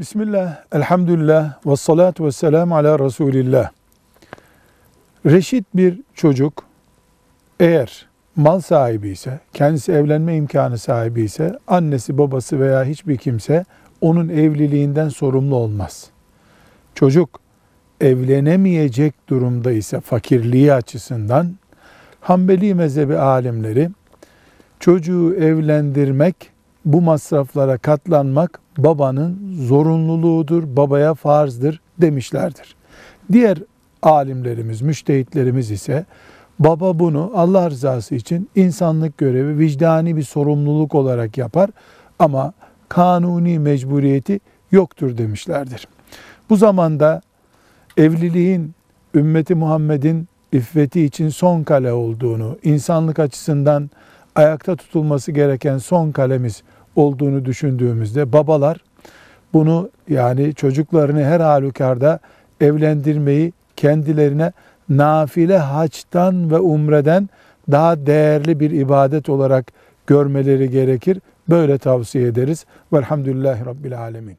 Bismillah, elhamdülillah, ve salatu ve selamu ala Resulillah. Reşit bir çocuk eğer mal sahibi ise, kendisi evlenme imkanı sahibi ise, annesi, babası veya hiçbir kimse onun evliliğinden sorumlu olmaz. Çocuk evlenemeyecek durumda ise fakirliği açısından Hanbeli mezhebi alimleri çocuğu evlendirmek, bu masraflara katlanmak babanın zorunluluğudur, babaya farzdır demişlerdir. Diğer alimlerimiz, müştehitlerimiz ise baba bunu Allah rızası için insanlık görevi, vicdani bir sorumluluk olarak yapar ama kanuni mecburiyeti yoktur demişlerdir. Bu zamanda evliliğin ümmeti Muhammed'in iffeti için son kale olduğunu, insanlık açısından ayakta tutulması gereken son kalemiz olduğunu düşündüğümüzde babalar bunu yani çocuklarını her halükarda evlendirmeyi kendilerine nafile haçtan ve umreden daha değerli bir ibadet olarak görmeleri gerekir. Böyle tavsiye ederiz. Velhamdülillahi Rabbil Alemin.